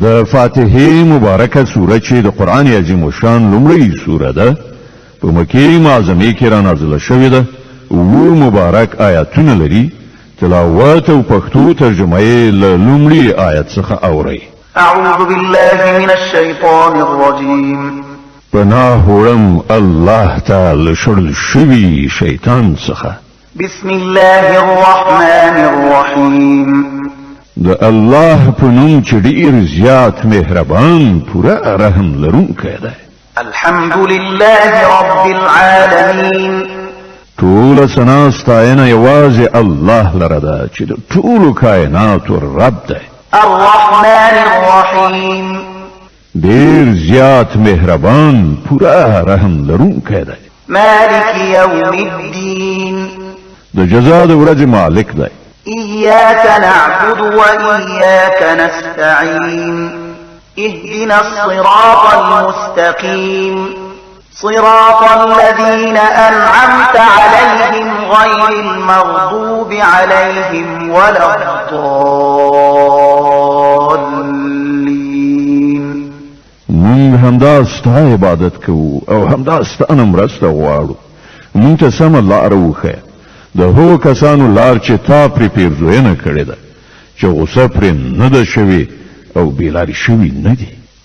د فاتحه مبارکه سوره چې د قران عظیم شان لومړی سوره ده په مکه معظمه کې را نازله شوې ده. او مبارک آیاتونه لري تلاوت او پښتو ترجمه یې له لومړي آیت څخه اوري أعوذ بالله من الشيطان الرجيم پناه وړم الله تعالی شړل شوی شیطان څخه. بسم الله الرحمن د الله په نوم چې ډیر زیات مهربان پوره رحم لرونکی دی الحمد لله رب العالمين. ټول سنا ستاینه یوازې الله لره ده چې د ټولو کائناتو رب دی الرحمن الرحيم. ډیر زیات مهربان پوره رحم لرونکی دی مالك يوم الدين د جزا د ورځې مالک دی إياك نعبد وإياك نستعين. اهدنا الصراط المستقيم. صراط الذين أنعمت عليهم غير المغضوب عليهم ولا الضالين. مونږ همدا ستا عبادت کوو أو همدا ستانه مرسته غواړو مونږ ته سم لار وخه د هو کسانو لار چې تا پرې پیرزوینه کړې ده. چې غوسه پرې نه ده شوی او بیلاری شوی نه دی